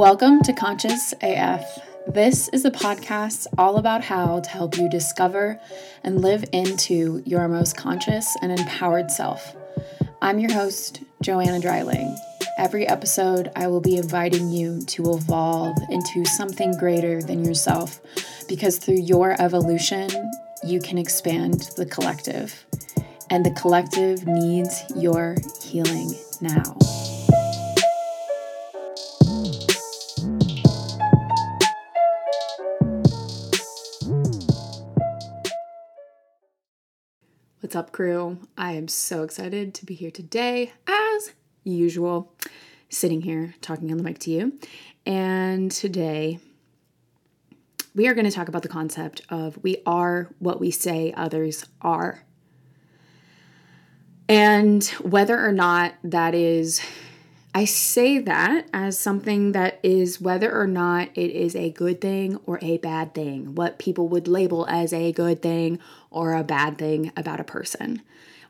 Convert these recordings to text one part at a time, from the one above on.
Welcome to Conscious AF. This is a podcast all about how to help you discover and live into your most conscious and empowered self. I'm your host, Joanna Dryling. Every episode, I will be inviting you to evolve into something greater than yourself because through your evolution, you can expand the collective. And the collective needs your healing now. What's up, crew? I am so excited to be here today, as usual, sitting here talking on the mic to you. And today, we are going to talk about the concept of we are what we say others are. And whether or not that is I say that as something that is whether or not it is a good thing or a bad thing, what people would label as a good thing or a bad thing about a person.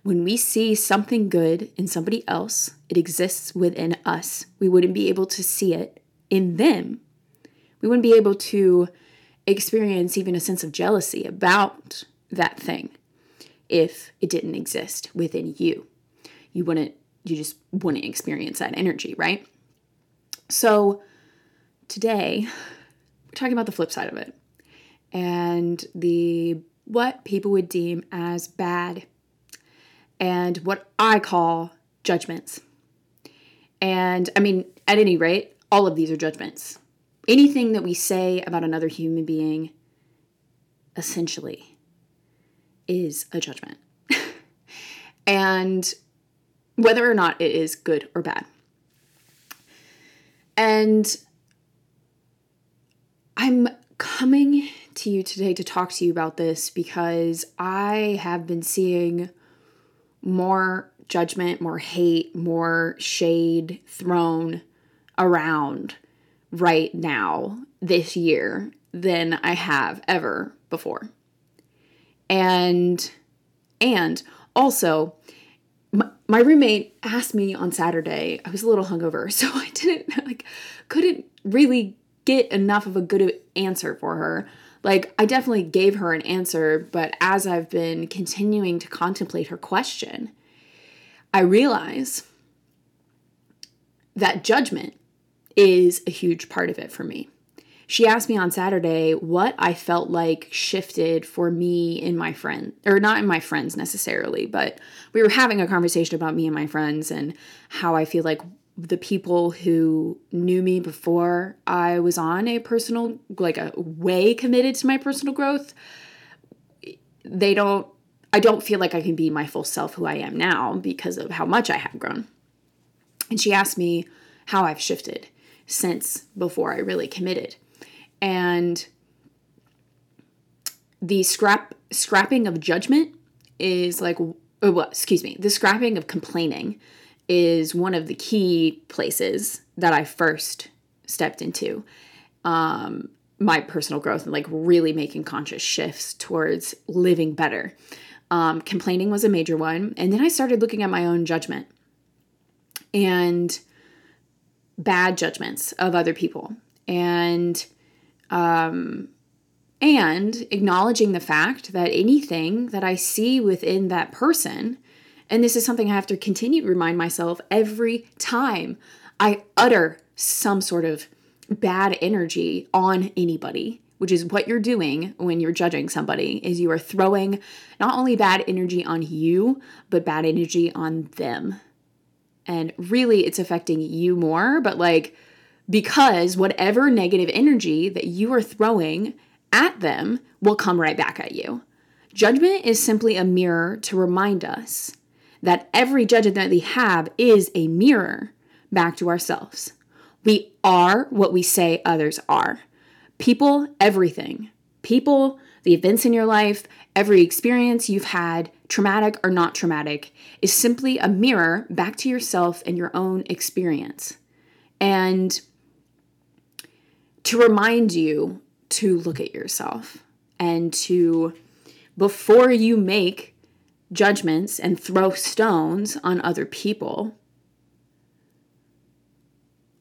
When we see something good in somebody else, it exists within us. We wouldn't be able to see it in them. We wouldn't be able to experience even a sense of jealousy about that thing if it didn't exist within you. You wouldn't you just wouldn't experience that energy, right? So today we're talking about the flip side of it and the what people would deem as bad and what I call judgments. And I mean, at any rate, all of these are judgments. Anything that we say about another human being essentially is a judgment. and whether or not it is good or bad. And I'm coming to you today to talk to you about this because I have been seeing more judgment, more hate, more shade thrown around right now this year than I have ever before. And and also my, roommate asked me on Saturday. I was a little hungover, so I didn't like couldn't really get enough of a good answer for her. Like I definitely gave her an answer, but as I've been continuing to contemplate her question, I realize that judgment is a huge part of it for me she asked me on Saturday what I felt like shifted for me in my friend, or not in my friends necessarily, but we were having a conversation about me and my friends and how I feel like the people who knew me before I was on a personal, like a way committed to my personal growth, they don't, I don't feel like I can be my full self who I am now because of how much I have grown. And she asked me how I've shifted since before I really committed and the scrap scrapping of judgment is like oh, well, excuse me the scrapping of complaining is one of the key places that i first stepped into um, my personal growth and like really making conscious shifts towards living better. Um, complaining was a major one. And then i started looking at my own judgment and bad judgments of other people. And um, and acknowledging the fact that anything that I see within that person, and this is something I have to continue to remind myself every time I utter some sort of bad energy on anybody which is what you're doing when you're judging somebody is you are throwing not only bad energy on you but bad energy on them. And really it's affecting you more but like because whatever negative energy that you are throwing at them will come right back at you. Judgment is simply a mirror to remind us that every judgment that we have is a mirror back to ourselves. We are what we say others are. People, everything. People, the events in your life, every experience you've had, traumatic or not traumatic, is simply a mirror back to yourself and your own experience. And to remind you to look at yourself and to, before you make judgments and throw stones on other people,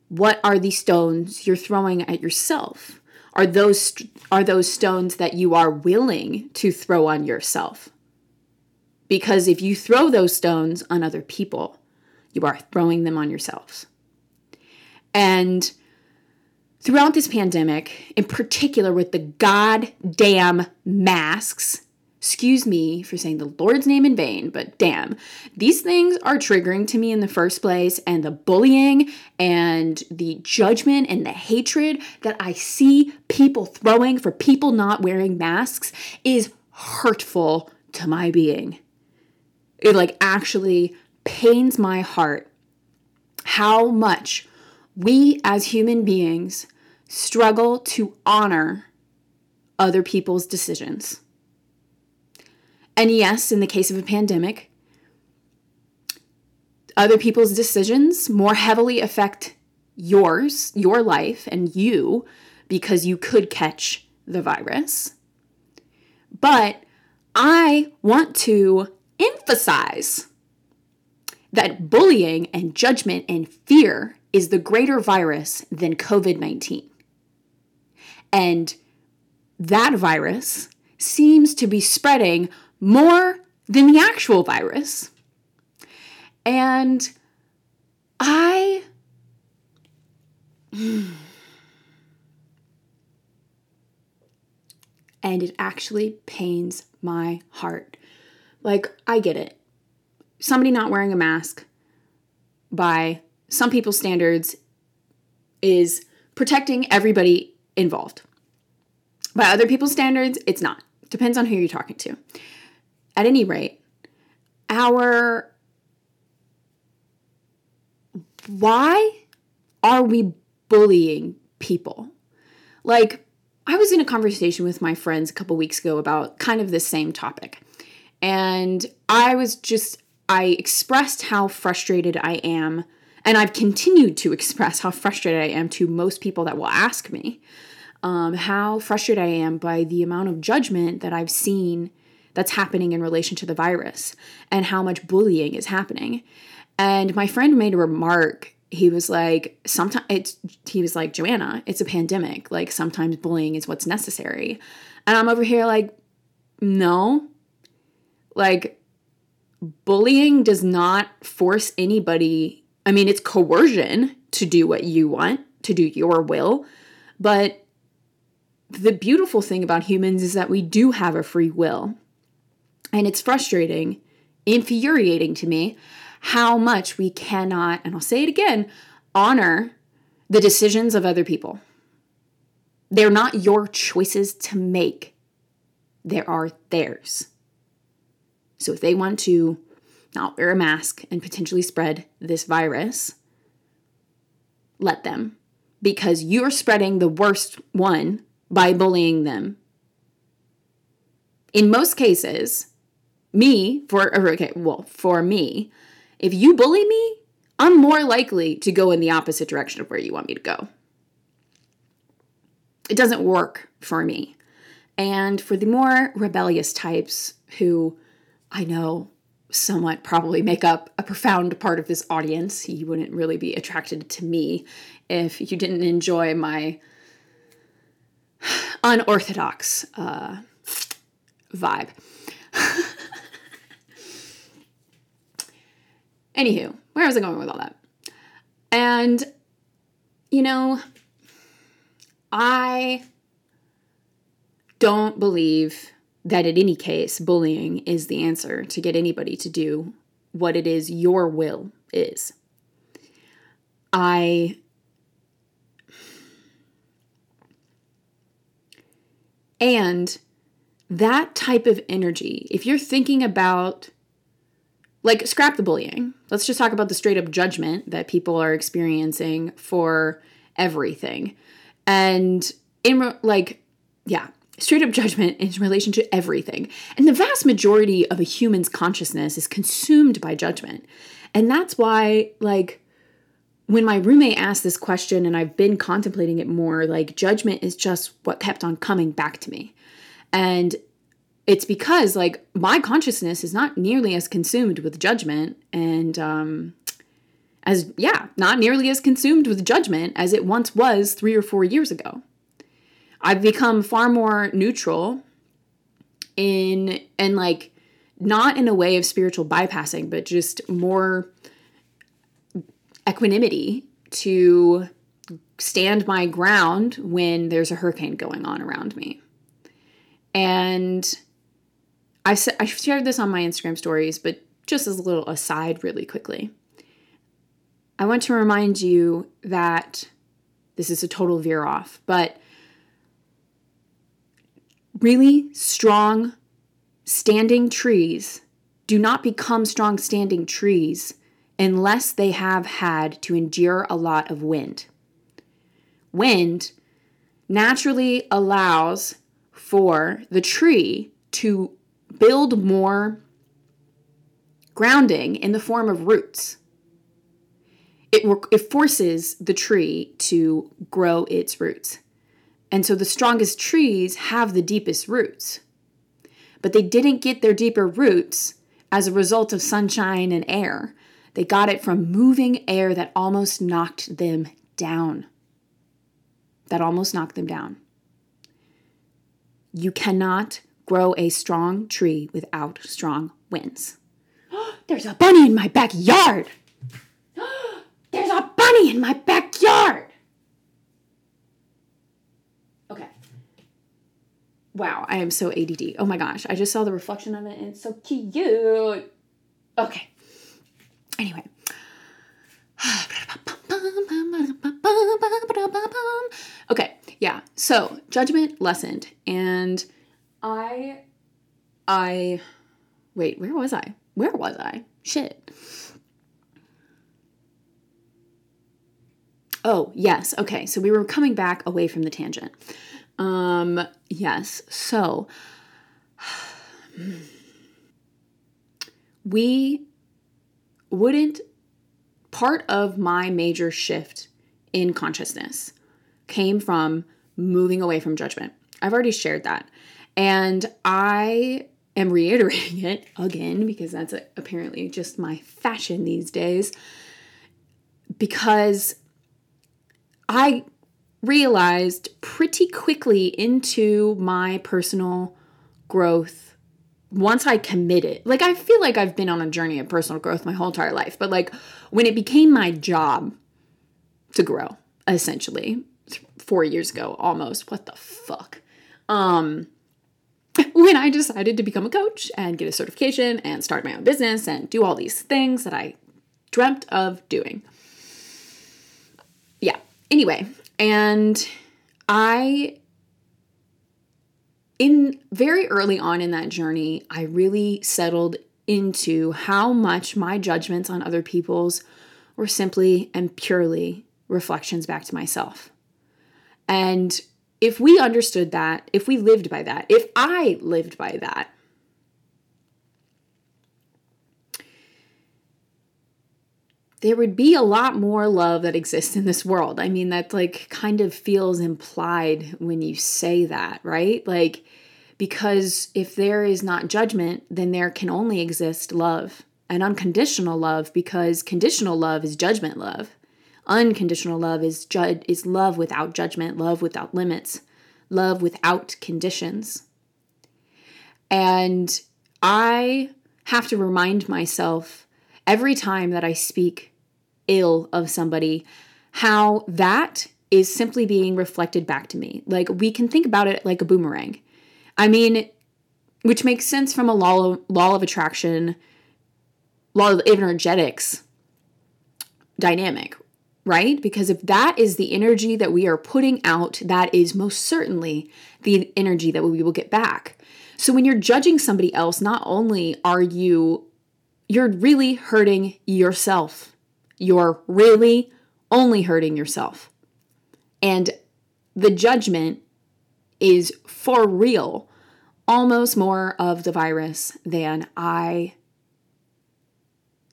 what are the stones you're throwing at yourself? Are those are those stones that you are willing to throw on yourself? Because if you throw those stones on other people, you are throwing them on yourselves. And throughout this pandemic, in particular with the goddamn masks, excuse me for saying the Lord's name in vain, but damn, these things are triggering to me in the first place. And the bullying and the judgment and the hatred that I see people throwing for people not wearing masks is hurtful to my being. It like actually pains my heart how much we as human beings struggle to honor other people's decisions. And yes, in the case of a pandemic, other people's decisions more heavily affect yours, your life, and you because you could catch the virus. But I want to emphasize that bullying and judgment and fear is the greater virus than COVID 19. And that virus seems to be spreading more than the actual virus. And I. And it actually pains my heart. Like, I get it. Somebody not wearing a mask by some people's standards is protecting everybody involved. By other people's standards, it's not. Depends on who you're talking to. At any rate, our why are we bullying people? Like, I was in a conversation with my friends a couple weeks ago about kind of the same topic. And I was just, I expressed how frustrated I am and I've continued to express how frustrated I am to most people that will ask me um, how frustrated I am by the amount of judgment that I've seen that's happening in relation to the virus and how much bullying is happening. And my friend made a remark. He was like, sometimes it's, he was like, Joanna, it's a pandemic. Like, sometimes bullying is what's necessary. And I'm over here like, no. Like, bullying does not force anybody I mean, it's coercion to do what you want, to do your will. But the beautiful thing about humans is that we do have a free will. And it's frustrating, infuriating to me how much we cannot, and I'll say it again, honor the decisions of other people. They're not your choices to make, they are theirs. So if they want to not wear a mask and potentially spread this virus, let them. Because you're spreading the worst one by bullying them. In most cases, me, for, okay, well, for me, if you bully me, I'm more likely to go in the opposite direction of where you want me to go. It doesn't work for me. And for the more rebellious types who I know somewhat probably make up a profound part of this audience. You wouldn't really be attracted to me if you didn't enjoy my unorthodox uh, vibe. Anywho, where was I going with all that? And, you know, I don't believe that in any case, bullying is the answer to get anybody to do what it is your will is. I and that type of energy, if you're thinking about like scrap the bullying. Let's just talk about the straight up judgment that people are experiencing for everything. And in like yeah, straight up judgment in relation to everything. And the vast majority of a human's consciousness is consumed by judgment. And that's why, like, when my roommate asked this question and I've been contemplating it more, like, judgment is just what kept on coming back to me. And it's because, like, my consciousness is not nearly as consumed with judgment and, um, as, yeah, not nearly as consumed with judgment as it once was three or four years ago. I've become far more neutral in, and like, not in a way of spiritual bypassing, but just more equanimity to stand my ground when there's a hurricane going on around me. And I, said I shared this on my Instagram stories, but just as a little aside, really quickly. I want to remind you that this is a total veer off, but really strong standing trees do not become strong standing trees unless they have had to endure a lot of wind. Wind naturally allows for the tree to build more grounding in the form of roots. It, it forces the tree to grow its roots. And so the strongest trees have the deepest roots. But they didn't get their deeper roots as a result of sunshine and air. They got it from moving air that almost knocked them down. That almost knocked them down. You cannot grow a strong tree without strong winds. There's a bunny in my backyard! There's a bunny in my backyard! Okay. Wow, I am so ADD. Oh my gosh, I just saw the reflection of it and it's so cute. Okay. Anyway. Okay, yeah. So, judgment lessened and I I wait, where was I? Where was I? Shit. Oh, yes. Okay. So we were coming back away from the tangent. Um, yes. So we wouldn't part of my major shift in consciousness came from moving away from judgment. I've already shared that. And I am reiterating it again because that's apparently just my fashion these days. Because I realized pretty quickly into my personal growth once I committed. Like, I feel like I've been on a journey of personal growth my whole entire life, but like when it became my job to grow, essentially, four years ago almost, what the fuck? Um, when I decided to become a coach and get a certification and start my own business and do all these things that I dreamt of doing. Yeah, anyway, and I, in very early on in that journey, I really settled into how much my judgments on other people's were simply and purely reflections back to myself. And if we understood that, if we lived by that, if I lived by that, there would be a lot more love that exists in this world. I mean, that like kind of feels implied when you say that, right? Like, because if there is not judgment, then there can only exist love and unconditional love because conditional love is judgment love. Unconditional love is ju- is love without judgment, love without limits, love without conditions. And I have to remind myself every time that I speak ill of somebody how that is simply being reflected back to me. Like we can think about it like a boomerang. I mean, which makes sense from a law of, law of attraction, law of energetics dynamic, right? Because if that is the energy that we are putting out, that is most certainly the energy that we will get back. So when you're judging somebody else, not only are you you're really hurting yourself. You're really only hurting yourself. And the judgment is for real almost more of the virus than I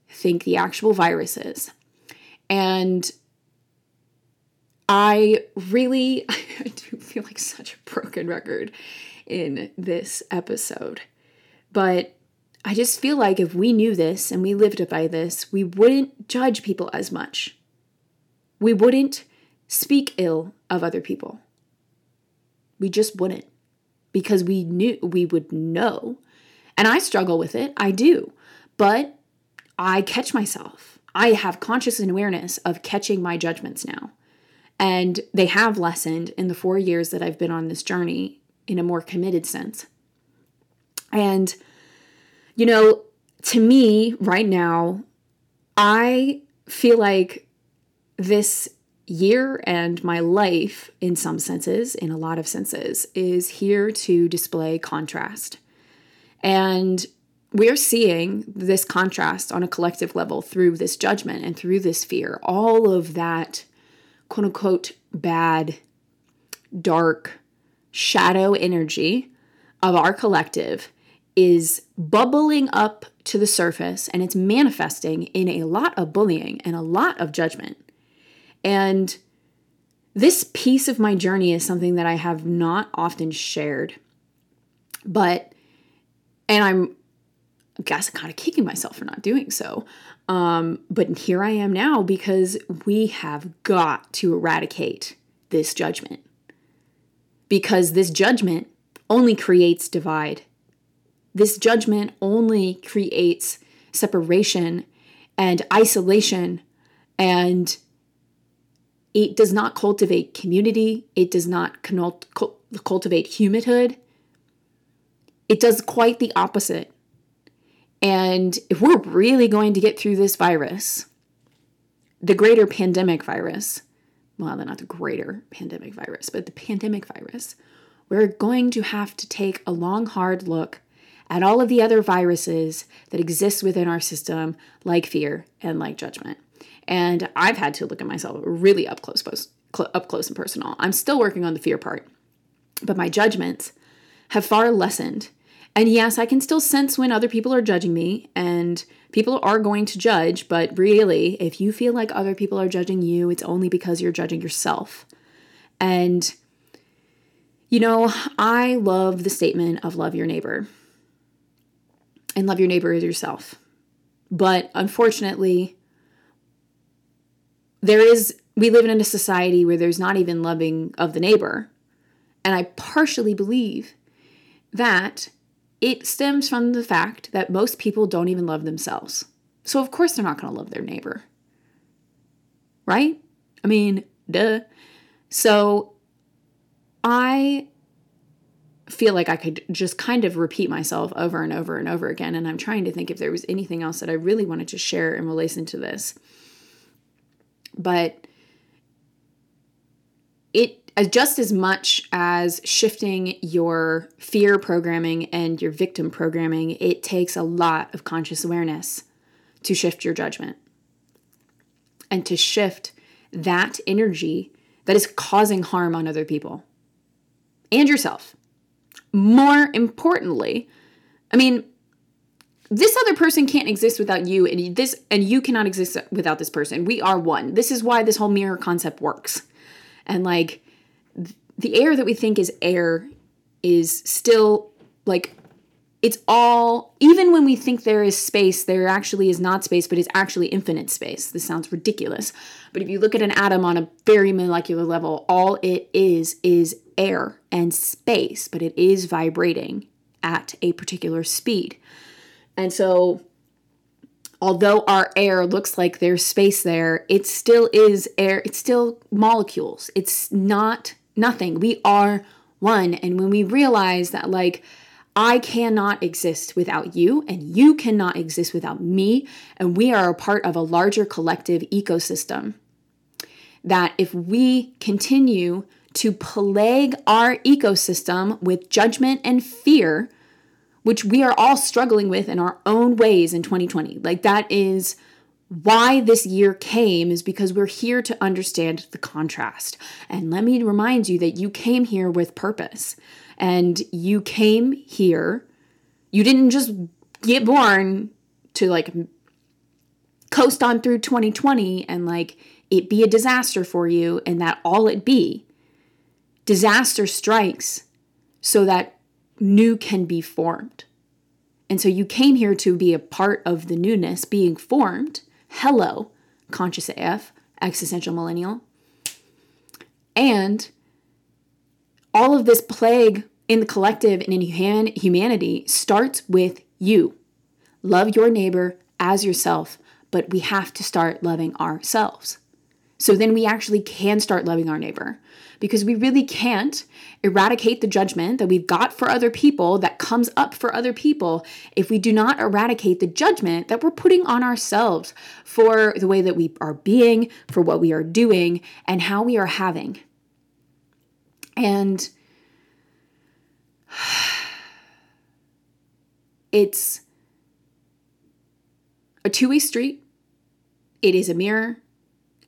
think the actual virus is. And I really, I do feel like such a broken record in this episode, but I just feel like if we knew this and we lived by this, we wouldn't judge people as much. We wouldn't speak ill of other people. We just wouldn't because we knew we would know. And I struggle with it. I do. But I catch myself. I have conscious awareness of catching my judgments now. And they have lessened in the four years that I've been on this journey in a more committed sense. And, you know, to me right now, I feel like this year and my life, in some senses, in a lot of senses, is here to display contrast. And we're seeing this contrast on a collective level through this judgment and through this fear. All of that quote unquote bad, dark, shadow energy of our collective is bubbling up to the surface and it's manifesting in a lot of bullying and a lot of judgment. And this piece of my journey is something that I have not often shared. But, and I'm, I guess, kind of kicking myself for not doing so. Um, but here I am now because we have got to eradicate this judgment. Because this judgment only creates divide. This judgment only creates separation and isolation, and it does not cultivate community. It does not cultivate humanhood. It does quite the opposite. And if we're really going to get through this virus, the greater pandemic virus, well, not the greater pandemic virus, but the pandemic virus, we're going to have to take a long, hard look at all of the other viruses that exist within our system, like fear and like judgment. And I've had to look at myself really up close, up close and personal. I'm still working on the fear part, but my judgments have far lessened and yes, I can still sense when other people are judging me, and people are going to judge, but really, if you feel like other people are judging you, it's only because you're judging yourself. And, you know, I love the statement of love your neighbor and love your neighbor as yourself. But unfortunately, there is, we live in a society where there's not even loving of the neighbor. And I partially believe that it stems from the fact that most people don't even love themselves. So, of course, they're not going to love their neighbor. Right? I mean, duh. So, I feel like I could just kind of repeat myself over and over and over again. And I'm trying to think if there was anything else that I really wanted to share in relation to this. But it uh, just as much as shifting your fear programming and your victim programming, it takes a lot of conscious awareness to shift your judgment and to shift that energy that is causing harm on other people and yourself. More importantly, I mean, this other person can't exist without you and this and you cannot exist without this person. We are one. This is why this whole mirror concept works. And like the air that we think is air is still like it's all even when we think there is space there actually is not space but it's actually infinite space this sounds ridiculous but if you look at an atom on a very molecular level all it is is air and space but it is vibrating at a particular speed and so although our air looks like there's space there it still is air it's still molecules it's not nothing. We are one. And when we realize that, like, I cannot exist without you, and you cannot exist without me, and we are a part of a larger collective ecosystem. That if we continue to plague our ecosystem with judgment and fear, which we are all struggling with in our own ways in 2020, like that is why this year came is because we're here to understand the contrast. And let me remind you that you came here with purpose. And you came here, you didn't just get born to like coast on through 2020 and like it be a disaster for you and that all it be. Disaster strikes so that new can be formed. And so you came here to be a part of the newness being formed. Hello, conscious AF, existential millennial. And all of this plague in the collective and in humanity starts with you. Love your neighbor as yourself, but we have to start loving ourselves. So then we actually can start loving our neighbor because we really can't eradicate the judgment that we've got for other people that comes up for other people if we do not eradicate the judgment that we're putting on ourselves for the way that we are being, for what we are doing, and how we are having. And it's a two way street, it is a mirror,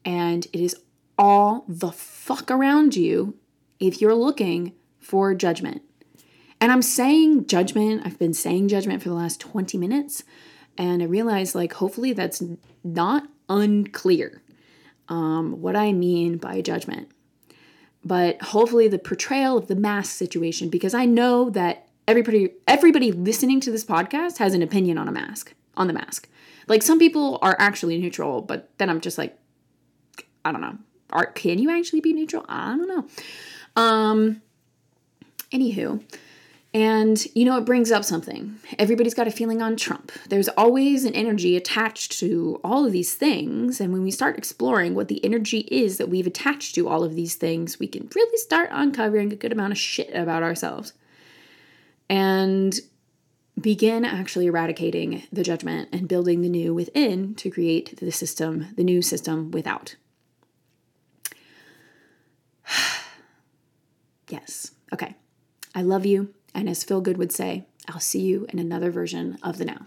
and it is all the fuck around you if you're looking for judgment. And I'm saying judgment, I've been saying judgment for the last 20 minutes, and I realize, like, hopefully that's not unclear um, what I mean by judgment. But hopefully, the portrayal of the mask situation, because I know that everybody everybody listening to this podcast has an opinion on a mask, on the mask. Like some people are actually neutral, but then I'm just like, I don't know. Are can you actually be neutral? I don't know. Um anywho, and you know, it brings up something. Everybody's got a feeling on Trump. There's always an energy attached to all of these things. And when we start exploring what the energy is that we've attached to all of these things, we can really start uncovering a good amount of shit about ourselves. And begin actually eradicating the judgment and building the new within to create the system, the new system without. Yes. Okay. I love you. And as Phil Good would say, I'll see you in another version of the now.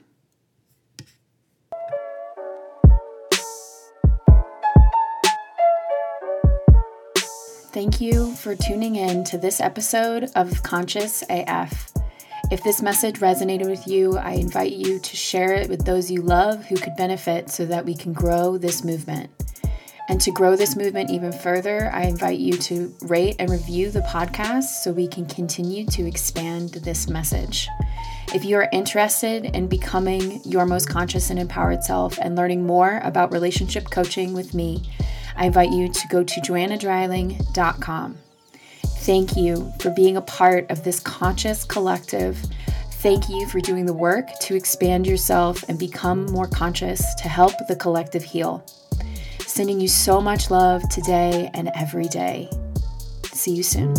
Thank you for tuning in to this episode of Conscious AF. If this message resonated with you, I invite you to share it with those you love who could benefit so that we can grow this movement. And to grow this movement even further, I invite you to rate and review the podcast so we can continue to expand this message. If you are interested in becoming your most conscious and empowered self and learning more about relationship coaching with me, I invite you to go to joannadryling.com. Thank you for being a part of this conscious collective. Thank you for doing the work to expand yourself and become more conscious to help the collective heal. Sending you so much love today and every day. See you soon.